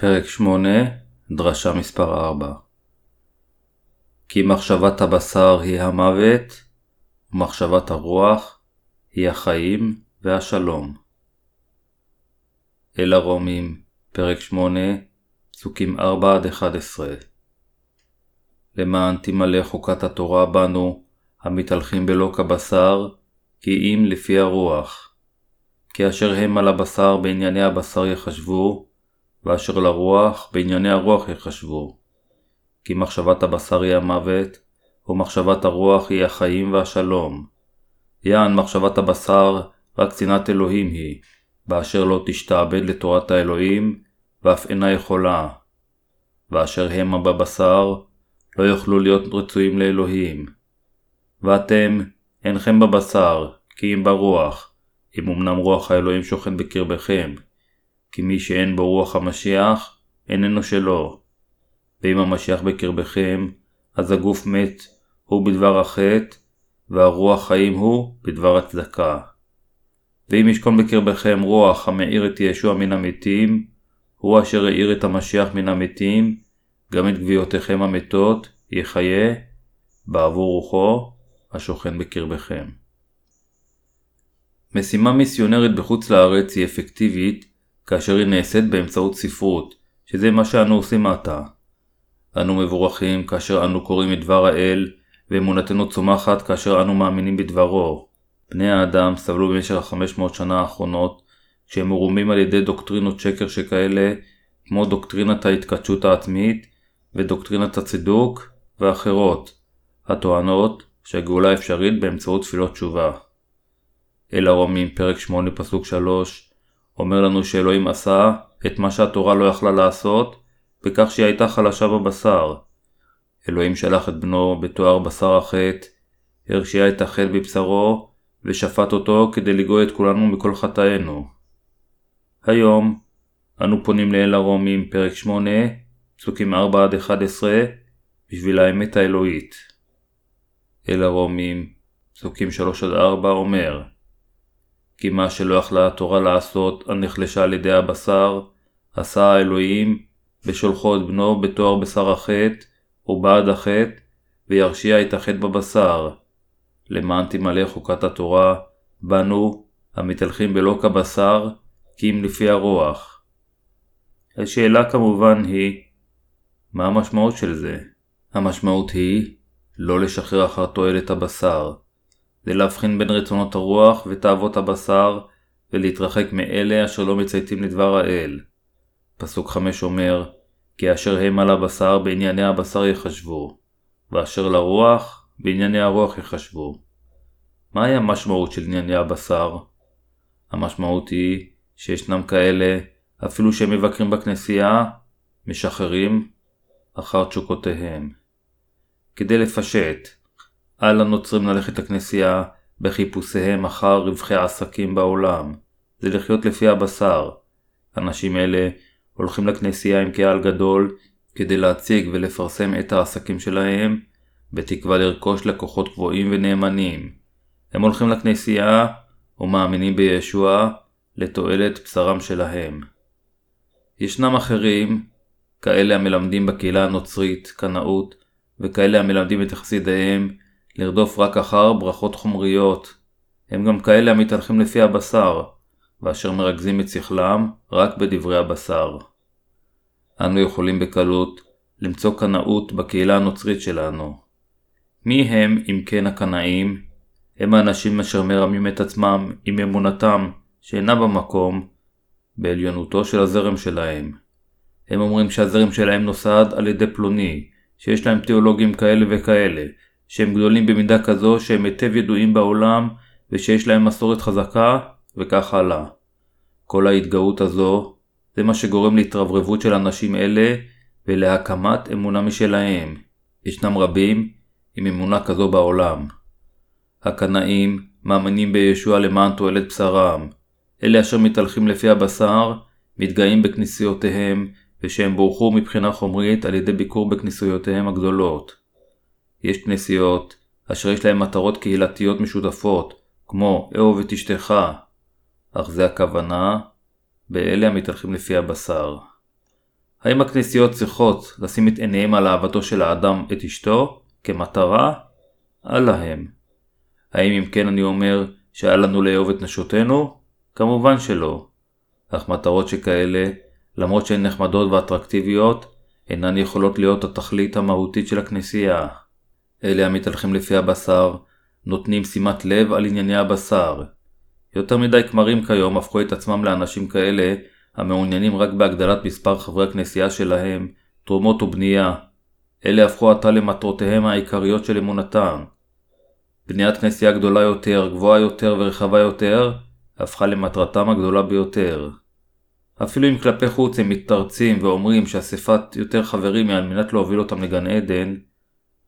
פרק 8, דרשה מספר 4 כי מחשבת הבשר היא המוות, ומחשבת הרוח היא החיים והשלום. אל הרומים, פרק 8, פסוקים 4-11 למען תמלא חוקת התורה בנו, המתהלכים בלא כבשר, כי אם לפי הרוח. כי אשר הם על הבשר בענייני הבשר יחשבו, ואשר לרוח בענייני הרוח יחשבו. כי מחשבת הבשר היא המוות, ומחשבת הרוח היא החיים והשלום. יען מחשבת הבשר רק שנאת אלוהים היא, באשר לא תשתעבד לתורת האלוהים, ואף אינה יכולה. ואשר המה בבשר, לא יוכלו להיות רצויים לאלוהים. ואתם, אינכם בבשר, כי אם ברוח, אם אמנם רוח האלוהים שוכן בקרבכם, כי מי שאין בו רוח המשיח, איננו שלו. ואם המשיח בקרבכם, אז הגוף מת הוא בדבר החטא, והרוח חיים הוא בדבר הצדקה. ואם ישכון בקרבכם רוח המאיר את ישוע מן המתים, הוא אשר האיר את המשיח מן המתים, גם את גוויותיכם המתות יחיה בעבור רוחו השוכן בקרבכם. משימה מיסיונרית בחוץ לארץ היא אפקטיבית כאשר היא נעשית באמצעות ספרות, שזה מה שאנו עושים עתה. אנו מבורכים כאשר אנו קוראים את דבר האל, ואמונתנו צומחת כאשר אנו מאמינים בדברו. בני האדם סבלו במשך החמש מאות שנה האחרונות, כשהם מרומים על ידי דוקטרינות שקר שכאלה, כמו דוקטרינת ההתקדשות העצמית, ודוקטרינת הצידוק, ואחרות, הטוענות שהגאולה אפשרית באמצעות תפילות תשובה. אל הרומים, פרק 8, פסוק 3, אומר לנו שאלוהים עשה את מה שהתורה לא יכלה לעשות, בכך שהיא הייתה חלשה בבשר. אלוהים שלח את בנו בתואר בשר החטא, הרשיע את החטא בבשרו, ושפט אותו כדי לגאול את כולנו מכל חטאינו. היום, אנו פונים לאל הרומים, פרק 8, פסוקים 4-11, בשביל האמת האלוהית. אל הרומים, פסוקים 3-4 אומר, כי מה שלא יכלה התורה לעשות, הנחלשה על ידי הבשר, עשה האלוהים, בשולחו את בנו בתואר בשר החטא, ובעד החטא, וירשיע את החטא בבשר. למען תמלא חוקת התורה, בנו, המתהלכים בלא כבשר, כי אם לפי הרוח. השאלה כמובן היא, מה המשמעות של זה? המשמעות היא, לא לשחרר אחר תועלת הבשר, זה להבחין בין רצונות הרוח ותאוות הבשר, ולהתרחק מאלה אשר לא מצייתים לדבר האל. פסוק 5 אומר, כי אשר הם על הבשר בענייני הבשר יחשבו, ואשר לרוח בענייני הרוח יחשבו. מהי המשמעות של ענייני הבשר? המשמעות היא שישנם כאלה, אפילו שהם מבקרים בכנסייה, משחררים אחר תשוקותיהם. כדי לפשט, על הנוצרים ללכת לכנסייה בחיפושיהם אחר רווחי עסקים בעולם. זה לחיות לפי הבשר. אנשים אלה הולכים לכנסייה עם קהל גדול כדי להציג ולפרסם את העסקים שלהם, בתקווה לרכוש לקוחות קבועים ונאמנים. הם הולכים לכנסייה ומאמינים בישוע לתועלת בשרם שלהם. ישנם אחרים, כאלה המלמדים בקהילה הנוצרית, קנאות, וכאלה המלמדים את יחסידיהם לרדוף רק אחר ברכות חומריות. הם גם כאלה המתהלכים לפי הבשר, ואשר מרכזים את שכלם רק בדברי הבשר. אנו יכולים בקלות למצוא קנאות בקהילה הנוצרית שלנו. מי הם, אם כן, הקנאים? הם האנשים אשר מרמים את עצמם עם אמונתם, שאינה במקום, בעליונותו של הזרם שלהם. הם אומרים שהזרם שלהם נוסד על ידי פלוני, שיש להם תיאולוגים כאלה וכאלה, שהם גדולים במידה כזו שהם היטב ידועים בעולם ושיש להם מסורת חזקה וכך הלאה. כל ההתגאות הזו זה מה שגורם להתרברבות של אנשים אלה ולהקמת אמונה משלהם. ישנם רבים עם אמונה כזו בעולם. הקנאים מאמינים בישוע למען תועלת בשרם. אלה אשר מתהלכים לפי הבשר מתגאים בכנסיותיהם ושהם בורכו מבחינה חומרית על ידי ביקור בכנסיותיהם הגדולות. יש כנסיות אשר יש להם מטרות קהילתיות משותפות, כמו אהוב את אשתך, אך זה הכוונה באלה המתהלכים לפי הבשר. האם הכנסיות צריכות לשים את עיניהם על אהבתו של האדם את אשתו כמטרה? אל להם. האם אם כן אני אומר שהיה לנו לאהוב את נשותינו? כמובן שלא. אך מטרות שכאלה, למרות שהן נחמדות ואטרקטיביות, אינן יכולות להיות התכלית המהותית של הכנסייה. אלה המתהלכים לפי הבשר, נותנים שימת לב על ענייני הבשר. יותר מדי כמרים כיום הפכו את עצמם לאנשים כאלה המעוניינים רק בהגדלת מספר חברי הכנסייה שלהם, תרומות ובנייה. אלה הפכו עתה למטרותיהם העיקריות של אמונתם. בניית כנסייה גדולה יותר, גבוהה יותר ורחבה יותר, הפכה למטרתם הגדולה ביותר. אפילו אם כלפי חוץ הם מתרצים ואומרים שאספת יותר חברים היא על מנת להוביל אותם לגן עדן,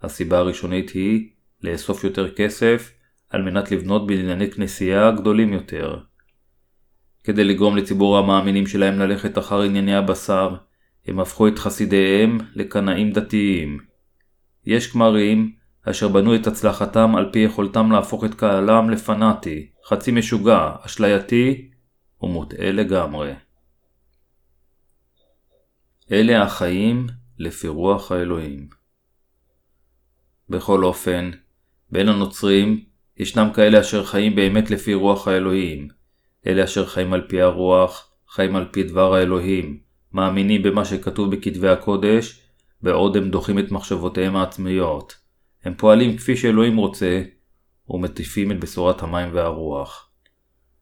הסיבה הראשונית היא לאסוף יותר כסף על מנת לבנות בנייני כנסייה גדולים יותר. כדי לגרום לציבור המאמינים שלהם ללכת אחר ענייני הבשר, הם הפכו את חסידיהם לקנאים דתיים. יש כמרים אשר בנו את הצלחתם על פי יכולתם להפוך את קהלם לפנאטי, חצי משוגע, אשלייתי ומוטעה לגמרי. אלה החיים לפי רוח האלוהים. בכל אופן, בין הנוצרים ישנם כאלה אשר חיים באמת לפי רוח האלוהים. אלה אשר חיים על פי הרוח, חיים על פי דבר האלוהים, מאמינים במה שכתוב בכתבי הקודש, בעוד הם דוחים את מחשבותיהם העצמיות. הם פועלים כפי שאלוהים רוצה, ומטיפים את בשורת המים והרוח.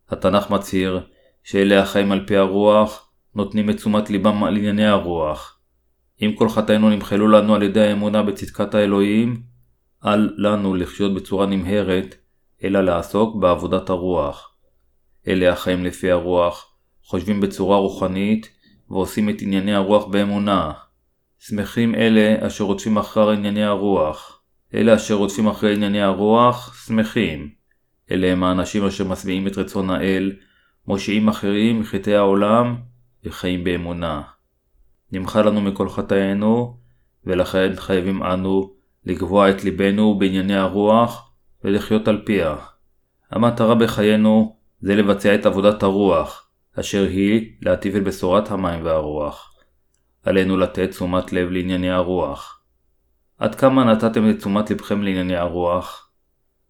התנ"ך מצהיר שאלה החיים על פי הרוח, נותנים את תשומת ליבם על ענייני הרוח. אם כל חטאינו נמחלו לנו על ידי האמונה בצדקת האלוהים, אל לנו לחיות בצורה נמהרת, אלא לעסוק בעבודת הרוח. אלה החיים לפי הרוח, חושבים בצורה רוחנית, ועושים את ענייני הרוח באמונה. שמחים אלה אשר רודפים אחר ענייני הרוח. אלה אשר רודפים אחרי ענייני הרוח, שמחים. אלה הם האנשים אשר משביעים את רצון האל, מושיעים אחרים מחטאי העולם, וחיים באמונה. נמחה לנו מכל חטאינו, ולכן חייבים אנו לקבוע את ליבנו בענייני הרוח, ולחיות על פיה. המטרה בחיינו זה לבצע את עבודת הרוח, אשר היא להטיב את בשורת המים והרוח. עלינו לתת תשומת לב לענייני הרוח. עד כמה נתתם את תשומת לבכם לענייני הרוח?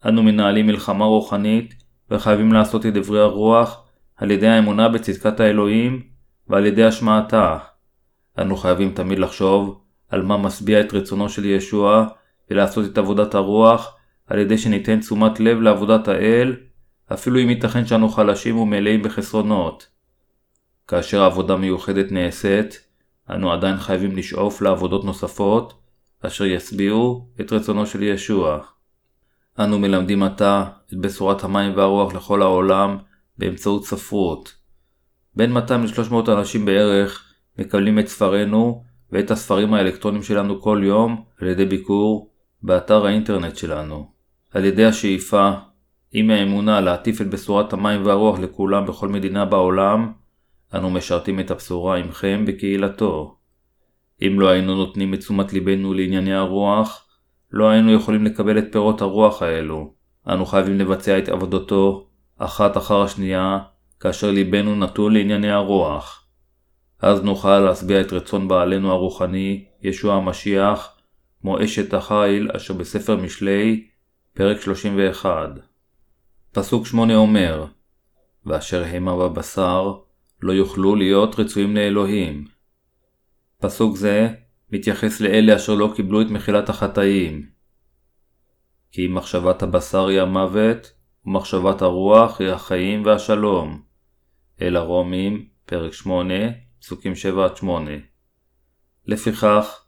אנו מנהלים מלחמה רוחנית וחייבים לעשות את דברי הרוח על ידי האמונה בצדקת האלוהים ועל ידי השמעתה. אנו חייבים תמיד לחשוב על מה משביע את רצונו של ישוע ולעשות את עבודת הרוח על ידי שניתן תשומת לב לעבודת האל, אפילו אם ייתכן שאנו חלשים ומלאים בחסרונות. כאשר עבודה מיוחדת נעשית, אנו עדיין חייבים לשאוף לעבודות נוספות, אשר ישביעו את רצונו של ישוע. אנו מלמדים עתה את בשורת המים והרוח לכל העולם באמצעות ספרות. בין 200 ל-300 אנשים בערך מקבלים את ספרינו ואת הספרים האלקטרונים שלנו כל יום על ידי ביקור באתר האינטרנט שלנו. על ידי השאיפה, עם האמונה להטיף את בשורת המים והרוח לכולם בכל מדינה בעולם, אנו משרתים את הבשורה עמכם בקהילתו. אם לא היינו נותנים את תשומת ליבנו לענייני הרוח, לא היינו יכולים לקבל את פירות הרוח האלו. אנו חייבים לבצע את עבודתו אחת אחר השנייה, כאשר ליבנו נתון לענייני הרוח. אז נוכל להשביע את רצון בעלנו הרוחני, ישוע המשיח, כמו אשת החיל אשר בספר משלי, פרק 31. פסוק 8 אומר, ואשר המה בבשר, לא יוכלו להיות רצויים לאלוהים. פסוק זה מתייחס לאלה אשר לא קיבלו את מחילת החטאים. כי מחשבת הבשר היא המוות, ומחשבת הרוח היא החיים והשלום. אל הרומים, פרק 8, פסוקים 7-8. לפיכך,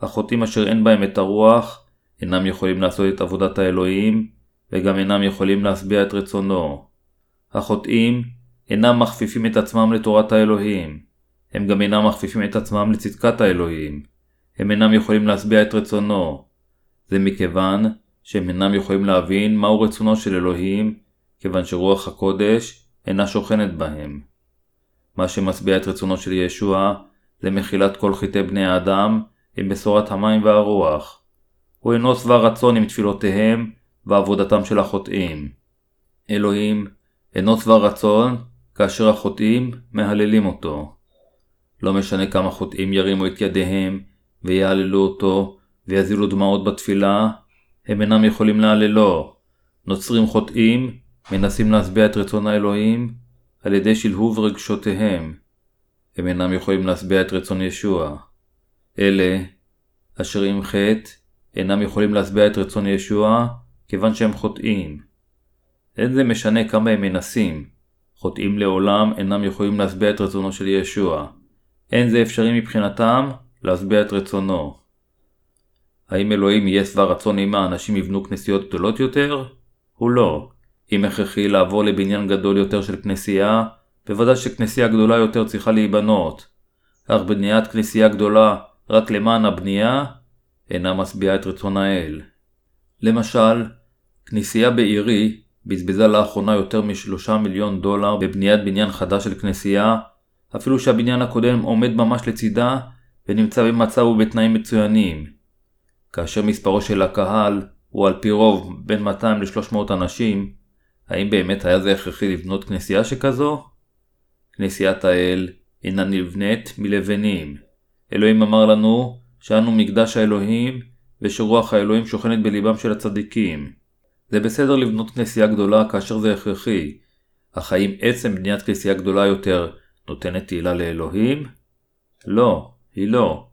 החוטאים אשר אין בהם את הרוח, אינם יכולים לעשות את עבודת האלוהים, וגם אינם יכולים להשביע את רצונו. החוטאים אינם מכפיפים את עצמם לתורת האלוהים. הם גם אינם מכפיפים את עצמם לצדקת האלוהים. הם אינם יכולים להשביע את רצונו. זה מכיוון שהם אינם יכולים להבין מהו רצונו של אלוהים, כיוון שרוח הקודש אינה שוכנת בהם. מה שמשביע את רצונו של ישוע זה מחילת כל חטאי בני האדם עם בשורת המים והרוח. הוא אינו שבע רצון עם תפילותיהם ועבודתם של החוטאים. אלוהים אינו שבע רצון כאשר החוטאים מהללים אותו. לא משנה כמה חוטאים ירימו את ידיהם, ויעללו אותו, ויזילו דמעות בתפילה, הם אינם יכולים להעללו. נוצרים חוטאים, מנסים להשביע את רצון האלוהים, על ידי שלהוב רגשותיהם. הם אינם יכולים להשביע את רצון ישוע. אלה, אשר עם חטא, אינם יכולים להשביע את רצון ישוע, כיוון שהם חוטאים. אין זה משנה כמה הם מנסים, חוטאים לעולם אינם יכולים להשביע את רצונו של ישוע. אין זה אפשרי מבחינתם להשביע את רצונו. האם אלוהים יהיה שבע רצון אם האנשים יבנו כנסיות גדולות יותר? הוא לא. אם הכרחי לעבור לבניין גדול יותר של כנסייה, בוודאי שכנסייה גדולה יותר צריכה להיבנות. אך בניית כנסייה גדולה רק למען הבנייה, אינה משביעה את רצון האל. למשל, כנסייה בעירי בזבזה לאחרונה יותר משלושה מיליון דולר בבניית בניין חדש של כנסייה, אפילו שהבניין הקודם עומד ממש לצידה ונמצא במצב ובתנאים מצוינים. כאשר מספרו של הקהל הוא על פי רוב בין 200 ל-300 אנשים, האם באמת היה זה הכרחי לבנות כנסייה שכזו? כנסיית האל אינה נבנית מלבנים. אלוהים אמר לנו שאנו מקדש האלוהים ושרוח האלוהים שוכנת בליבם של הצדיקים. זה בסדר לבנות כנסייה גדולה כאשר זה הכרחי, אך האם עצם בניית כנסייה גדולה יותר נותנת תהילה לאלוהים? לא, היא לא.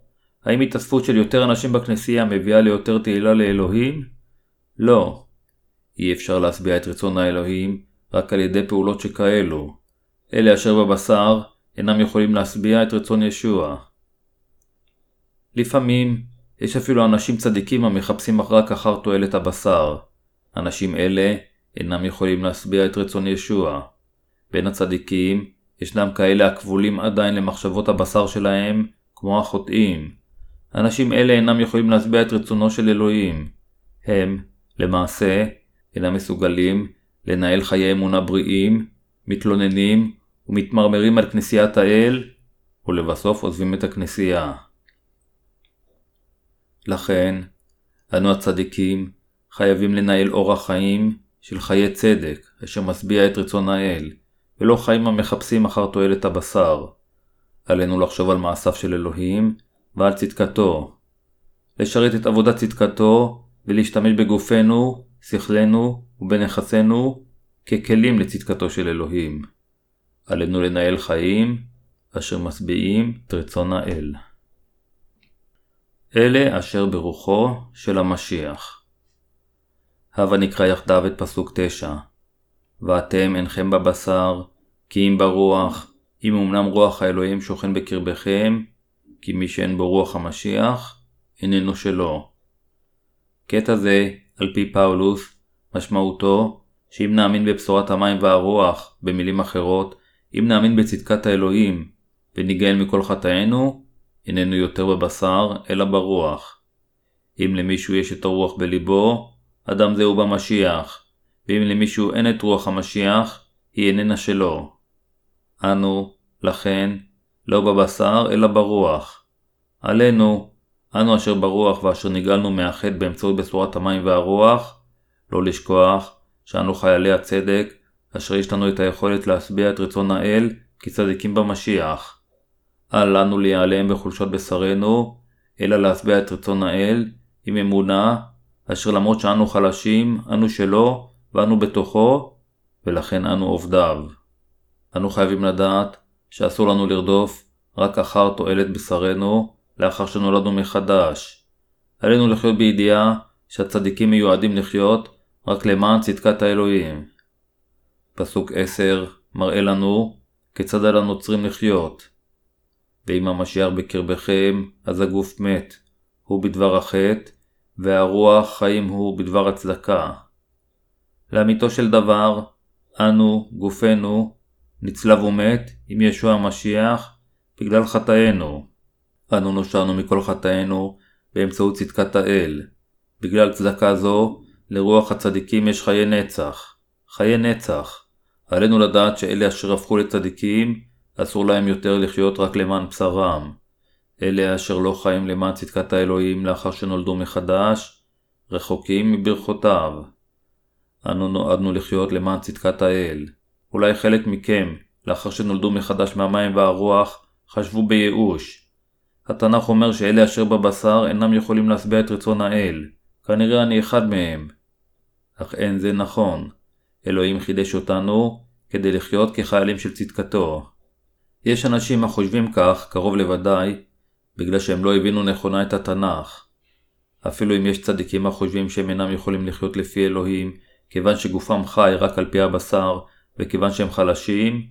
האם התאספות של יותר אנשים בכנסייה מביאה ליותר תהילה לאלוהים? לא. אי אפשר להשביע את רצון האלוהים רק על ידי פעולות שכאלו. אלה אשר בבשר אינם יכולים להשביע את רצון ישוע. לפעמים יש אפילו אנשים צדיקים המחפשים רק אחר תועלת הבשר. אנשים אלה אינם יכולים להשביע את רצון ישוע. בין הצדיקים ישנם כאלה הכבולים עדיין למחשבות הבשר שלהם, כמו החוטאים. אנשים אלה אינם יכולים להשביע את רצונו של אלוהים. הם, למעשה, אינם מסוגלים לנהל חיי אמונה בריאים, מתלוננים ומתמרמרים על כנסיית האל, ולבסוף עוזבים את הכנסייה. לכן, אנו הצדיקים חייבים לנהל אורח חיים של חיי צדק, אשר משביע את רצון האל, ולא חיים המחפשים אחר תועלת הבשר. עלינו לחשוב על מעשיו של אלוהים ועל צדקתו. לשרת את עבודת צדקתו ולהשתמש בגופנו, שכלנו ובנכסינו ככלים לצדקתו של אלוהים. עלינו לנהל חיים אשר משביעים את רצון האל. אלה אשר ברוחו של המשיח. הבה נקרא יחדיו את פסוק תשע. ואתם אינכם בבשר, כי אם ברוח, אם אמנם רוח האלוהים שוכן בקרבכם, כי מי שאין בו רוח המשיח, איננו שלו. קטע זה, על פי פאולוס, משמעותו שאם נאמין בבשורת המים והרוח, במילים אחרות, אם נאמין בצדקת האלוהים, וניגאל מכל חטאינו, איננו יותר בבשר, אלא ברוח. אם למישהו יש את הרוח בליבו, אדם זהו במשיח, ואם למישהו אין את רוח המשיח, היא איננה שלו. אנו, לכן, לא בבשר אלא ברוח. עלינו, אנו אשר ברוח ואשר נגאלנו מהחטא באמצעות בשורת המים והרוח, לא לשכוח שאנו חיילי הצדק, אשר יש לנו את היכולת להשביע את רצון האל כצדיקים במשיח. אל לנו להיעלם בחולשות בשרנו, אלא להשביע את רצון האל עם אמונה אשר למרות שאנו חלשים, אנו שלו, ואנו בתוכו, ולכן אנו עובדיו. אנו חייבים לדעת שאסור לנו לרדוף רק אחר תועלת בשרנו, לאחר שנולדנו מחדש. עלינו לחיות בידיעה שהצדיקים מיועדים לחיות רק למען צדקת האלוהים. פסוק 10 מראה לנו כיצד על הנוצרים לחיות. ואם המשיח בקרבכם, אז הגוף מת, הוא בדבר החטא, והרוח חיים הוא בדבר הצדקה. לאמיתו של דבר, אנו, גופנו, נצלב ומת עם ישוע המשיח בגלל חטאינו. אנו נושענו מכל חטאינו באמצעות צדקת האל. בגלל צדקה זו, לרוח הצדיקים יש חיי נצח. חיי נצח. עלינו לדעת שאלה אשר הפכו לצדיקים, אסור להם יותר לחיות רק למען בשרם. אלה אשר לא חיים למען צדקת האלוהים לאחר שנולדו מחדש, רחוקים מברכותיו. אנו נועדנו לחיות למען צדקת האל. אולי חלק מכם, לאחר שנולדו מחדש מהמים והרוח, חשבו בייאוש. התנ"ך אומר שאלה אשר בבשר אינם יכולים להשביע את רצון האל. כנראה אני אחד מהם. אך אין זה נכון. אלוהים חידש אותנו כדי לחיות כחיילים של צדקתו. יש אנשים החושבים כך, קרוב לוודאי, בגלל שהם לא הבינו נכונה את התנ"ך. אפילו אם יש צדיקים החושבים שהם אינם יכולים לחיות לפי אלוהים, כיוון שגופם חי רק על פי הבשר, וכיוון שהם חלשים,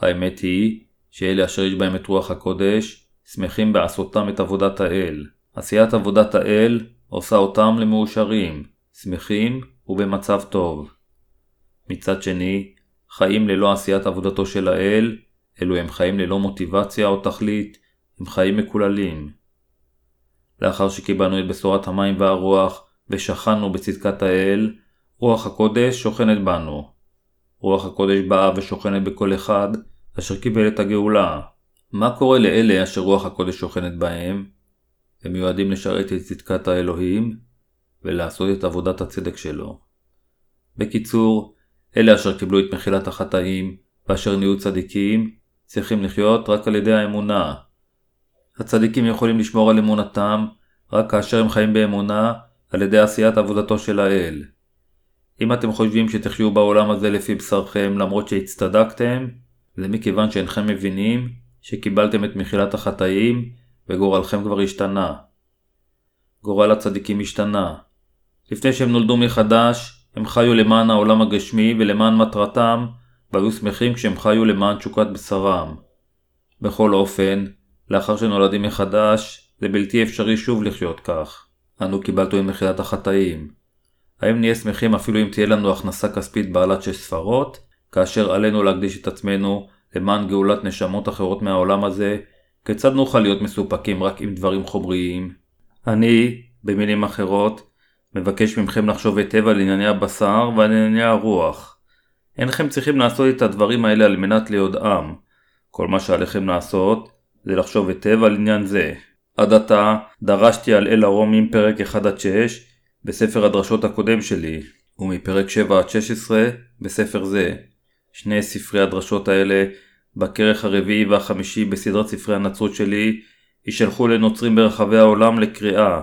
האמת היא שאלה אשר יש בהם את רוח הקודש, שמחים בעשותם את עבודת האל. עשיית עבודת האל עושה אותם למאושרים, שמחים ובמצב טוב. מצד שני, חיים ללא עשיית עבודתו של האל, אלו הם חיים ללא מוטיבציה או תכלית, הם חיים מקוללים. לאחר שקיבלנו את בשורת המים והרוח, ושכנו בצדקת האל, רוח הקודש שוכנת בנו. רוח הקודש באה ושוכנת בכל אחד, אשר קיבל את הגאולה. מה קורה לאלה אשר רוח הקודש שוכנת בהם? הם מיועדים לשרת את צדקת האלוהים, ולעשות את עבודת הצדק שלו. בקיצור, אלה אשר קיבלו את מחילת החטאים, ואשר נהיו צדיקים, צריכים לחיות רק על ידי האמונה. הצדיקים יכולים לשמור על אמונתם רק כאשר הם חיים באמונה על ידי עשיית עבודתו של האל. אם אתם חושבים שתחיו בעולם הזה לפי בשרכם למרות שהצטדקתם, זה מכיוון שאינכם מבינים שקיבלתם את מחילת החטאים וגורלכם כבר השתנה. גורל הצדיקים השתנה. לפני שהם נולדו מחדש, הם חיו למען העולם הגשמי ולמען מטרתם, והיו שמחים כשהם חיו למען תשוקת בשרם. בכל אופן, לאחר שנולדים מחדש, זה בלתי אפשרי שוב לחיות כך. אנו קיבלנו את מחילת החטאים. האם נהיה שמחים אפילו אם תהיה לנו הכנסה כספית בעלת שש ספרות, כאשר עלינו להקדיש את עצמנו למען גאולת נשמות אחרות מהעולם הזה, כיצד נוכל להיות מסופקים רק עם דברים חומריים? אני, במילים אחרות, מבקש מכם לחשוב היטב על ענייני הבשר ועל ענייני הרוח. אינכם צריכים לעשות את הדברים האלה על מנת ליודעם. כל מה שעליכם לעשות, זה לחשוב היטב על עניין זה. עד עתה דרשתי על אל הרומים פרק 1-6 בספר הדרשות הקודם שלי, ומפרק 7-16 בספר זה. שני ספרי הדרשות האלה, בכרך הרביעי והחמישי בסדרת ספרי הנצרות שלי, יישלחו לנוצרים ברחבי העולם לקריאה.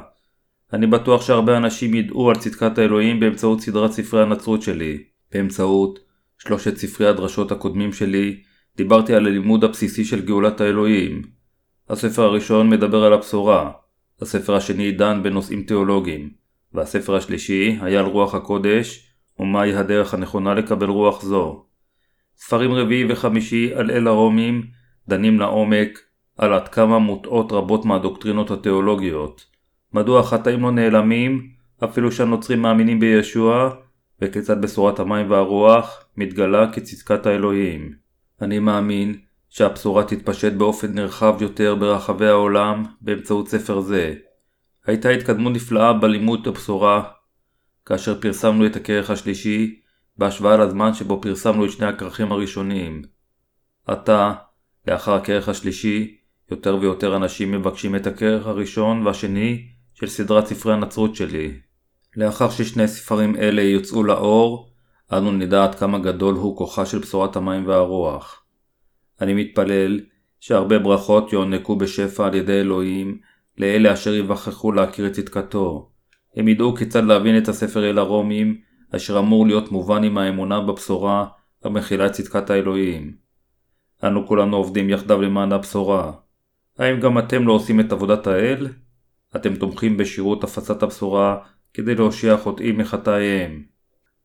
אני בטוח שהרבה אנשים ידעו על צדקת האלוהים באמצעות סדרת ספרי הנצרות שלי. באמצעות שלושת ספרי הדרשות הקודמים שלי, דיברתי על הלימוד הבסיסי של גאולת האלוהים. הספר הראשון מדבר על הבשורה, הספר השני דן בנושאים תיאולוגיים, והספר השלישי היה על רוח הקודש, ומהי הדרך הנכונה לקבל רוח זו. ספרים רביעי וחמישי על אל הרומים דנים לעומק על עד כמה מוטעות רבות מהדוקטרינות התיאולוגיות. מדוע החטאים לא נעלמים, אפילו שהנוצרים מאמינים בישוע, וכיצד בשורת המים והרוח מתגלה כצדקת האלוהים. אני מאמין שהבשורה תתפשט באופן נרחב יותר ברחבי העולם באמצעות ספר זה. הייתה התקדמות נפלאה בלימוד הבשורה כאשר פרסמנו את הכרך השלישי בהשוואה לזמן שבו פרסמנו את שני הכרכים הראשונים. עתה, לאחר הכרך השלישי, יותר ויותר אנשים מבקשים את הכרך הראשון והשני של סדרת ספרי הנצרות שלי. לאחר ששני ספרים אלה יוצאו לאור, אנו נדע עד כמה גדול הוא כוחה של בשורת המים והרוח. אני מתפלל שהרבה ברכות יוענקו בשפע על ידי אלוהים לאלה אשר יווכחו להכיר את צדקתו. הם ידעו כיצד להבין את הספר אל הרומים, אשר אמור להיות מובן עם האמונה בבשורה המכילה את צדקת האלוהים. אנו כולנו עובדים יחדיו למען הבשורה. האם גם אתם לא עושים את עבודת האל? אתם תומכים בשירות הפצת הבשורה כדי להושיע חוטאים מחטאיהם.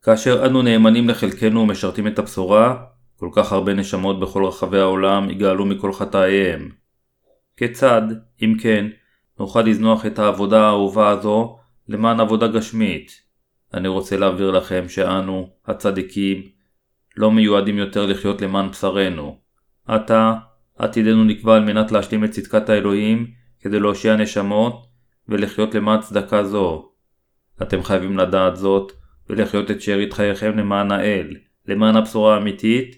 כאשר אנו נאמנים לחלקנו ומשרתים את הבשורה, כל כך הרבה נשמות בכל רחבי העולם יגאלו מכל חטאיהם. כיצד, אם כן, נוכל לזנוח את העבודה האהובה הזו למען עבודה גשמית? אני רוצה להבהיר לכם שאנו, הצדיקים, לא מיועדים יותר לחיות למען בשרנו. עתה, עתידנו נקבע על מנת להשלים את צדקת האלוהים כדי להושיע נשמות ולחיות למען צדקה זו. אתם חייבים לדעת זאת ולחיות את שארית חייכם למען האל, למען הבשורה האמיתית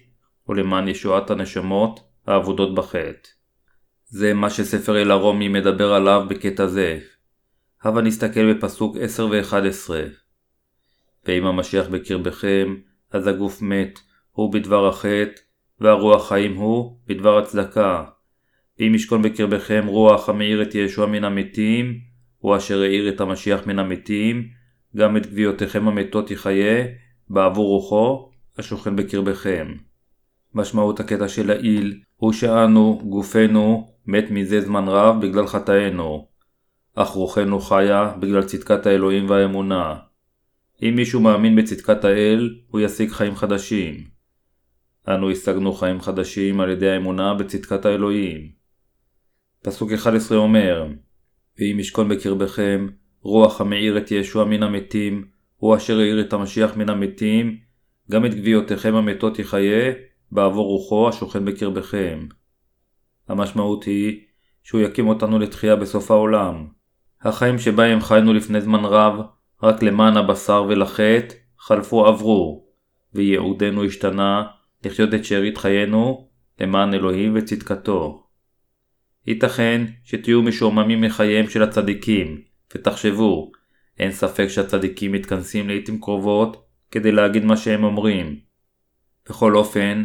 ולמען ישועת הנשמות האבודות בחטא. זה מה שספר אל הרומי מדבר עליו בקטע זה. הבה נסתכל בפסוק 10 ו-11. ואם המשיח בקרבכם, אז הגוף מת, הוא בדבר החטא, והרוח חיים הוא בדבר הצדקה. אם ישכון בקרבכם רוח המאיר את ישוע מן המתים, הוא אשר האיר את המשיח מן המתים, גם את גוויותיכם המתות יחיה, בעבור רוחו, השוכן בקרבכם. משמעות הקטע של העיל הוא שאנו, גופנו, מת מזה זמן רב בגלל חטאינו, אך רוחנו חיה בגלל צדקת האלוהים והאמונה. אם מישהו מאמין בצדקת האל, הוא ישיג חיים חדשים. אנו השגנו חיים חדשים על ידי האמונה בצדקת האלוהים. פסוק 11 אומר, ואם ישכון בקרבכם, רוח המאיר את ישוע מן המתים, הוא אשר האיר את המשיח מן המתים, גם את גוויותיכם המתות יחיה, בעבור רוחו השוכן בקרבכם. המשמעות היא שהוא יקים אותנו לתחייה בסוף העולם. החיים שבהם חיינו לפני זמן רב, רק למען הבשר ולחטא, חלפו עברו, וייעודנו השתנה לחיות את שארית חיינו למען אלוהים וצדקתו. ייתכן שתהיו משועממים מחייהם של הצדיקים, ותחשבו, אין ספק שהצדיקים מתכנסים לעיתים קרובות כדי להגיד מה שהם אומרים. בכל אופן,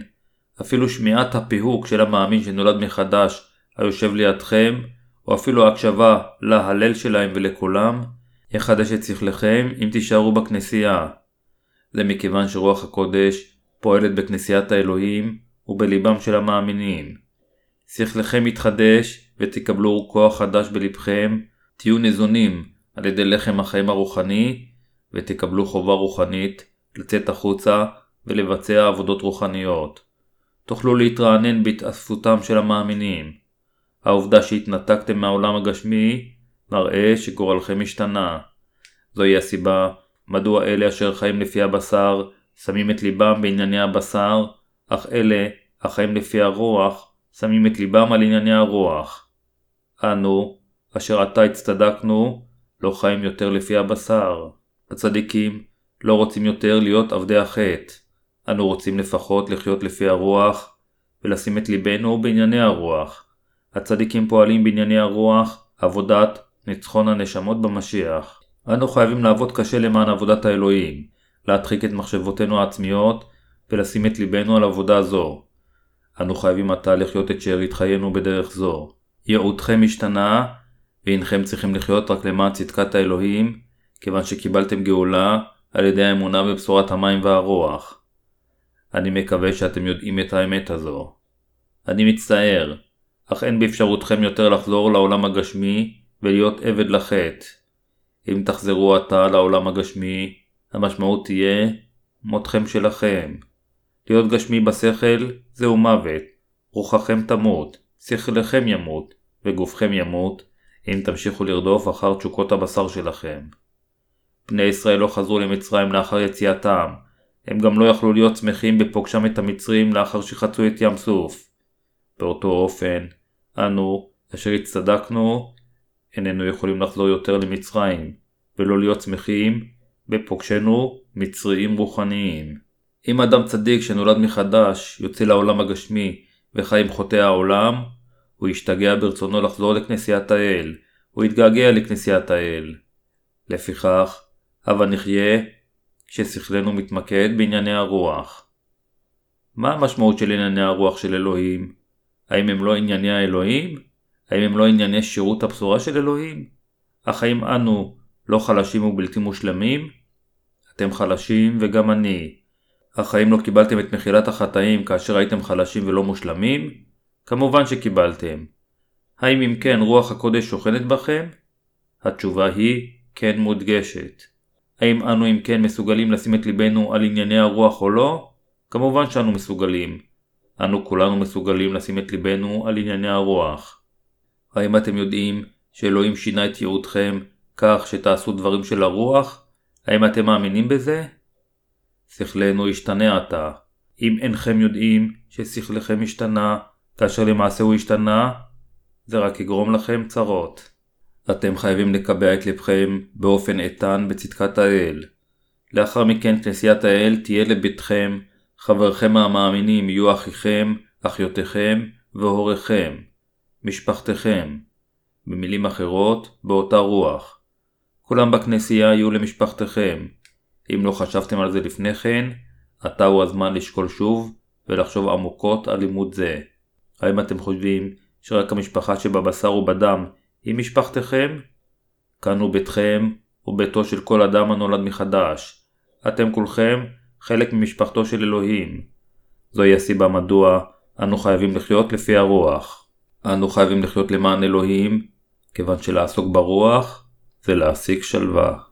אפילו שמיעת הפיהוק של המאמין שנולד מחדש היושב לידכם, או אפילו ההקשבה להלל שלהם ולקולם, יחדש את שכלכם אם תישארו בכנסייה. זה מכיוון שרוח הקודש פועלת בכנסיית האלוהים ובליבם של המאמינים. שכלכם יתחדש ותקבלו כוח חדש בלבכם, תהיו ניזונים על ידי לחם החיים הרוחני, ותקבלו חובה רוחנית לצאת החוצה ולבצע עבודות רוחניות. תוכלו להתרענן בהתאספותם של המאמינים. העובדה שהתנתקתם מהעולם הגשמי מראה שגורלכם השתנה. זוהי הסיבה מדוע אלה אשר חיים לפי הבשר שמים את ליבם בענייני הבשר, אך אלה החיים לפי הרוח שמים את ליבם על ענייני הרוח. אנו, אשר עתה הצטדקנו, לא חיים יותר לפי הבשר. הצדיקים לא רוצים יותר להיות עבדי החטא. אנו רוצים לפחות לחיות לפי הרוח, ולשים את ליבנו בענייני הרוח. הצדיקים פועלים בענייני הרוח, עבודת ניצחון הנשמות במשיח. אנו חייבים לעבוד קשה למען עבודת האלוהים, להדחיק את מחשבותינו העצמיות, ולשים את ליבנו על עבודה זו. אנו חייבים עתה לחיות את שארית חיינו בדרך זו. ייעודכם השתנה, והנכם צריכים לחיות רק למען צדקת האלוהים, כיוון שקיבלתם גאולה על ידי האמונה בבשורת המים והרוח. אני מקווה שאתם יודעים את האמת הזו. אני מצטער, אך אין באפשרותכם יותר לחזור לעולם הגשמי ולהיות עבד לחטא. אם תחזרו עתה לעולם הגשמי, המשמעות תהיה מותכם שלכם. להיות גשמי בשכל זהו מוות, רוחכם תמות, שכלכם ימות, וגופכם ימות, אם תמשיכו לרדוף אחר תשוקות הבשר שלכם. בני ישראל לא חזרו למצרים לאחר יציאתם, הם גם לא יכלו להיות שמחים בפוגשם את המצרים לאחר שחצו את ים סוף. באותו אופן, אנו, אשר הצטדקנו, איננו יכולים לחזור יותר למצרים, ולא להיות שמחים בפוגשנו מצריים רוחניים. אם אדם צדיק שנולד מחדש יוצא לעולם הגשמי וחי עם חוטאי העולם, הוא ישתגע ברצונו לחזור לכנסיית האל, הוא יתגעגע לכנסיית האל. לפיכך, הבה נחיה כששכלנו מתמקד בענייני הרוח. מה המשמעות של ענייני הרוח של אלוהים? האם הם לא ענייני האלוהים? האם הם לא ענייני שירות הבשורה של אלוהים? אך האם אנו לא חלשים ובלתי מושלמים? אתם חלשים וגם אני. אך האם לא קיבלתם את מחילת החטאים כאשר הייתם חלשים ולא מושלמים? כמובן שקיבלתם. האם אם כן רוח הקודש שוכנת בכם? התשובה היא כן מודגשת. האם אנו אם כן מסוגלים לשים את ליבנו על ענייני הרוח או לא? כמובן שאנו מסוגלים. אנו כולנו מסוגלים לשים את ליבנו על ענייני הרוח. האם אתם יודעים שאלוהים שינה את ייעודכם כך שתעשו דברים של הרוח? האם אתם מאמינים בזה? שכלנו ישתנה עתה. אם אינכם יודעים ששכלכם השתנה, כאשר למעשה הוא השתנה, זה רק יגרום לכם צרות. אתם חייבים לקבע את לבכם באופן איתן בצדקת האל. לאחר מכן כנסיית האל תהיה לביתכם, חברכם המאמינים יהיו אחיכם, אחיותיכם והוריכם, משפחתכם. במילים אחרות, באותה רוח. כולם בכנסייה יהיו למשפחתכם. אם לא חשבתם על זה לפני כן, עתה הוא הזמן לשקול שוב ולחשוב עמוקות על לימוד זה. האם אתם חושבים שרק המשפחה שבבשר ובדם היא משפחתכם? כאן הוא ביתכם, וביתו של כל אדם הנולד מחדש. אתם כולכם חלק ממשפחתו של אלוהים. זוהי הסיבה מדוע אנו חייבים לחיות לפי הרוח. אנו חייבים לחיות למען אלוהים, כיוון שלעסוק ברוח זה להשיג שלווה.